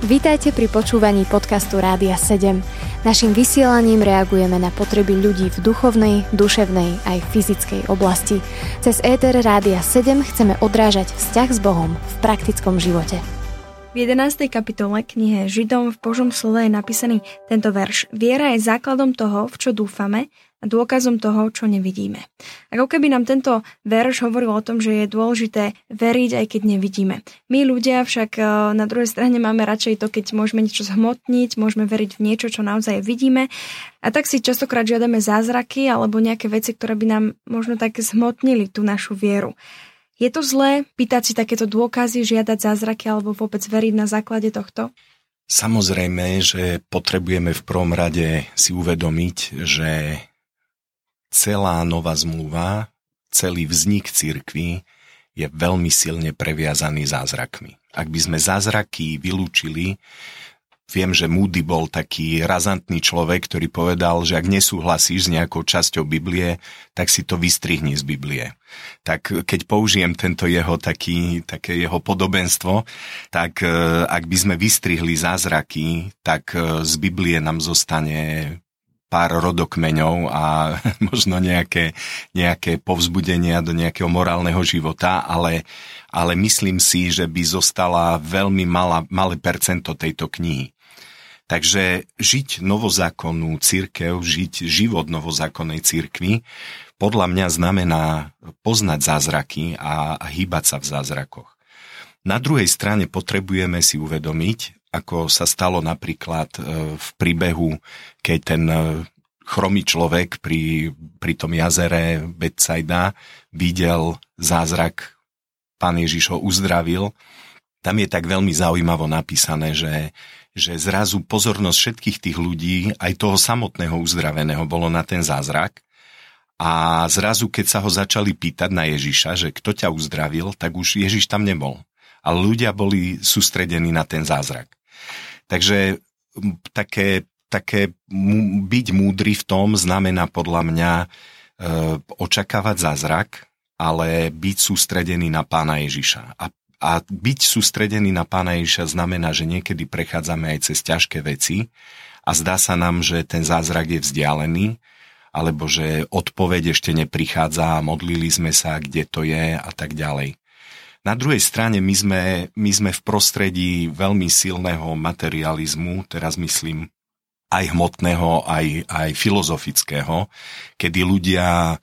Vítajte pri počúvaní podcastu Rádia 7. Naším vysielaním reagujeme na potreby ľudí v duchovnej, duševnej aj fyzickej oblasti. Cez ETR Rádia 7 chceme odrážať vzťah s Bohom v praktickom živote. V 11. kapitole knihe Židom v Božom slove je napísaný tento verš. Viera je základom toho, v čo dúfame a dôkazom toho, čo nevidíme. Ako keby nám tento verš hovoril o tom, že je dôležité veriť, aj keď nevidíme. My ľudia však e, na druhej strane máme radšej to, keď môžeme niečo zhmotniť, môžeme veriť v niečo, čo naozaj vidíme. A tak si častokrát žiadame zázraky alebo nejaké veci, ktoré by nám možno tak zhmotnili tú našu vieru. Je to zlé pýtať si takéto dôkazy, žiadať zázraky alebo vôbec veriť na základe tohto? Samozrejme, že potrebujeme v prvom rade si uvedomiť, že celá nová zmluva, celý vznik cirkvy je veľmi silne previazaný zázrakmi. Ak by sme zázraky vylúčili, viem, že Moody bol taký razantný človek, ktorý povedal, že ak nesúhlasíš s nejakou časťou Biblie, tak si to vystrihni z Biblie. Tak keď použijem tento jeho taký, také jeho podobenstvo, tak e, ak by sme vystrihli zázraky, tak e, z Biblie nám zostane pár rodokmeňov a možno nejaké, nejaké povzbudenia do nejakého morálneho života, ale, ale myslím si, že by zostala veľmi malá, malé percento tejto knihy. Takže žiť novozákonnú církev, žiť život novozákonnej církvy, podľa mňa znamená poznať zázraky a, a hýbať sa v zázrakoch. Na druhej strane potrebujeme si uvedomiť, ako sa stalo napríklad e, v príbehu, keď ten e, chromý človek pri, pri tom jazere Betsaida videl zázrak, pán Ježiš ho uzdravil. Tam je tak veľmi zaujímavo napísané, že, že zrazu pozornosť všetkých tých ľudí, aj toho samotného uzdraveného, bolo na ten zázrak. A zrazu, keď sa ho začali pýtať na Ježiša, že kto ťa uzdravil, tak už Ježiš tam nebol. Ale ľudia boli sústredení na ten zázrak. Takže také, také byť múdry v tom znamená podľa mňa e, očakávať zázrak, ale byť sústredený na pána Ježiša. A, a byť sústredený na pána Ježiša znamená, že niekedy prechádzame aj cez ťažké veci a zdá sa nám, že ten zázrak je vzdialený, alebo že odpoveď ešte neprichádza modlili sme sa, kde to je a tak ďalej. Na druhej strane my sme, my sme v prostredí veľmi silného materializmu, teraz myslím aj hmotného, aj, aj filozofického, kedy ľudia e,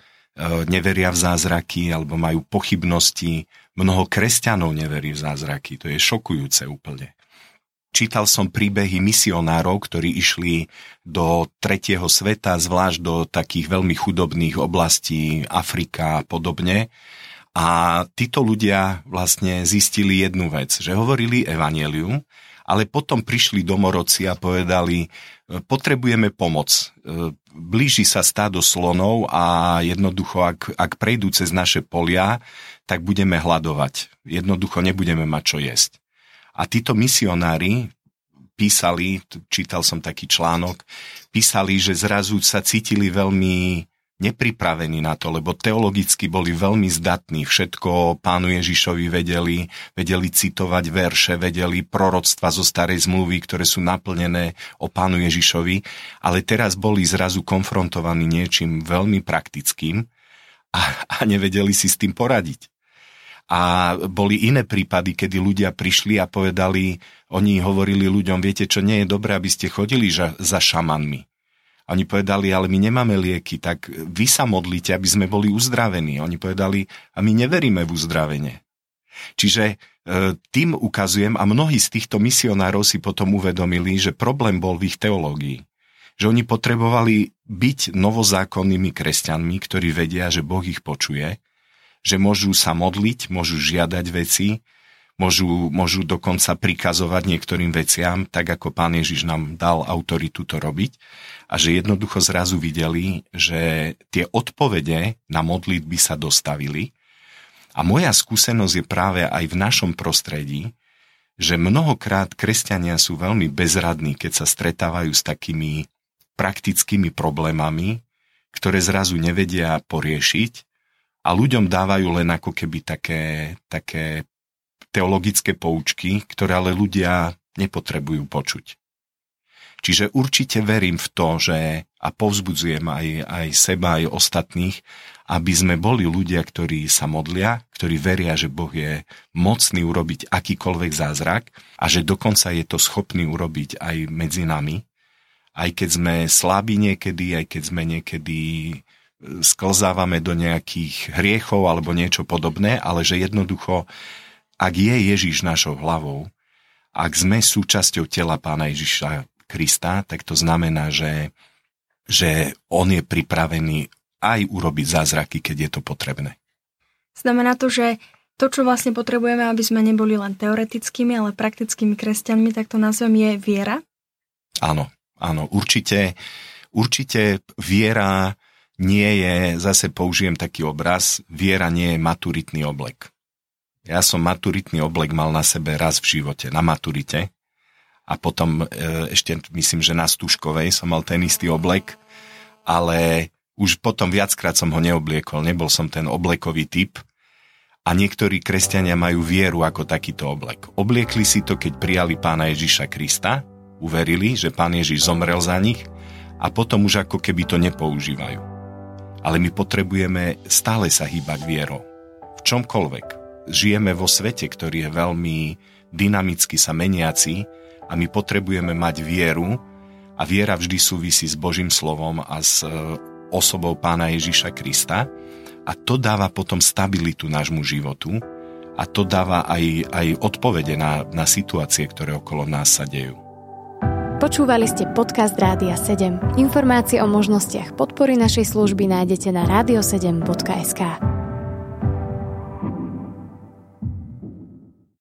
neveria v zázraky alebo majú pochybnosti. Mnoho kresťanov neverí v zázraky. To je šokujúce úplne. Čítal som príbehy misionárov, ktorí išli do tretieho sveta, zvlášť do takých veľmi chudobných oblastí Afrika a podobne a títo ľudia vlastne zistili jednu vec, že hovorili evanelium, ale potom prišli domorodci a povedali, potrebujeme pomoc. E, blíži sa stádo slonov a jednoducho, ak, ak prejdú cez naše polia, tak budeme hľadovať. Jednoducho nebudeme mať čo jesť. A títo misionári písali, čítal som taký článok, písali, že zrazu sa cítili veľmi nepripravení na to, lebo teologicky boli veľmi zdatní. Všetko pánu Ježišovi vedeli, vedeli citovať verše, vedeli proroctva zo starej zmluvy, ktoré sú naplnené o pánu Ježišovi, ale teraz boli zrazu konfrontovaní niečím veľmi praktickým a, a nevedeli si s tým poradiť. A boli iné prípady, kedy ľudia prišli a povedali, oni hovorili ľuďom, viete čo, nie je dobré, aby ste chodili za, šamanmi oni povedali, ale my nemáme lieky, tak vy sa modlíte, aby sme boli uzdravení. Oni povedali, a my neveríme v uzdravenie. Čiže e, tým ukazujem, a mnohí z týchto misionárov si potom uvedomili, že problém bol v ich teológii. Že oni potrebovali byť novozákonnými kresťanmi, ktorí vedia, že Boh ich počuje, že môžu sa modliť, môžu žiadať veci, môžu, môžu dokonca prikazovať niektorým veciam, tak ako pán Ježiš nám dal autoritu to robiť. A že jednoducho zrazu videli, že tie odpovede na modlitby sa dostavili. A moja skúsenosť je práve aj v našom prostredí, že mnohokrát kresťania sú veľmi bezradní, keď sa stretávajú s takými praktickými problémami, ktoré zrazu nevedia poriešiť a ľuďom dávajú len ako keby také, také teologické poučky, ktoré ale ľudia nepotrebujú počuť. Čiže určite verím v to, že a povzbudzujem aj, aj seba, aj ostatných, aby sme boli ľudia, ktorí sa modlia, ktorí veria, že Boh je mocný urobiť akýkoľvek zázrak a že dokonca je to schopný urobiť aj medzi nami. Aj keď sme slabí niekedy, aj keď sme niekedy e, sklzávame do nejakých hriechov alebo niečo podobné, ale že jednoducho, ak je Ježiš našou hlavou, ak sme súčasťou tela pána Ježiša Krista, tak to znamená, že, že on je pripravený aj urobiť zázraky, keď je to potrebné. Znamená to, že to, čo vlastne potrebujeme, aby sme neboli len teoretickými, ale praktickými kresťanmi, tak to nazvem je viera? Áno, áno, určite, určite viera nie je, zase použijem taký obraz, viera nie je maturitný oblek. Ja som maturitný oblek mal na sebe raz v živote, na maturite a potom e, ešte myslím, že na Stužkovej som mal ten istý oblek, ale už potom viackrát som ho neobliekol, nebol som ten oblekový typ a niektorí kresťania majú vieru ako takýto oblek. Obliekli si to, keď prijali pána Ježiša Krista, uverili, že pán Ježiš zomrel za nich a potom už ako keby to nepoužívajú. Ale my potrebujeme stále sa hýbať vierou. V čomkoľvek. Žijeme vo svete, ktorý je veľmi dynamicky sa meniaci a my potrebujeme mať vieru a viera vždy súvisí s Božím slovom a s e, osobou pána Ježiša Krista a to dáva potom stabilitu nášmu životu a to dáva aj, aj odpovede na, na situácie, ktoré okolo nás sa dejú. Počúvali ste podcast Rádia 7. Informácie o možnostiach podpory našej služby nájdete na radio7.sk.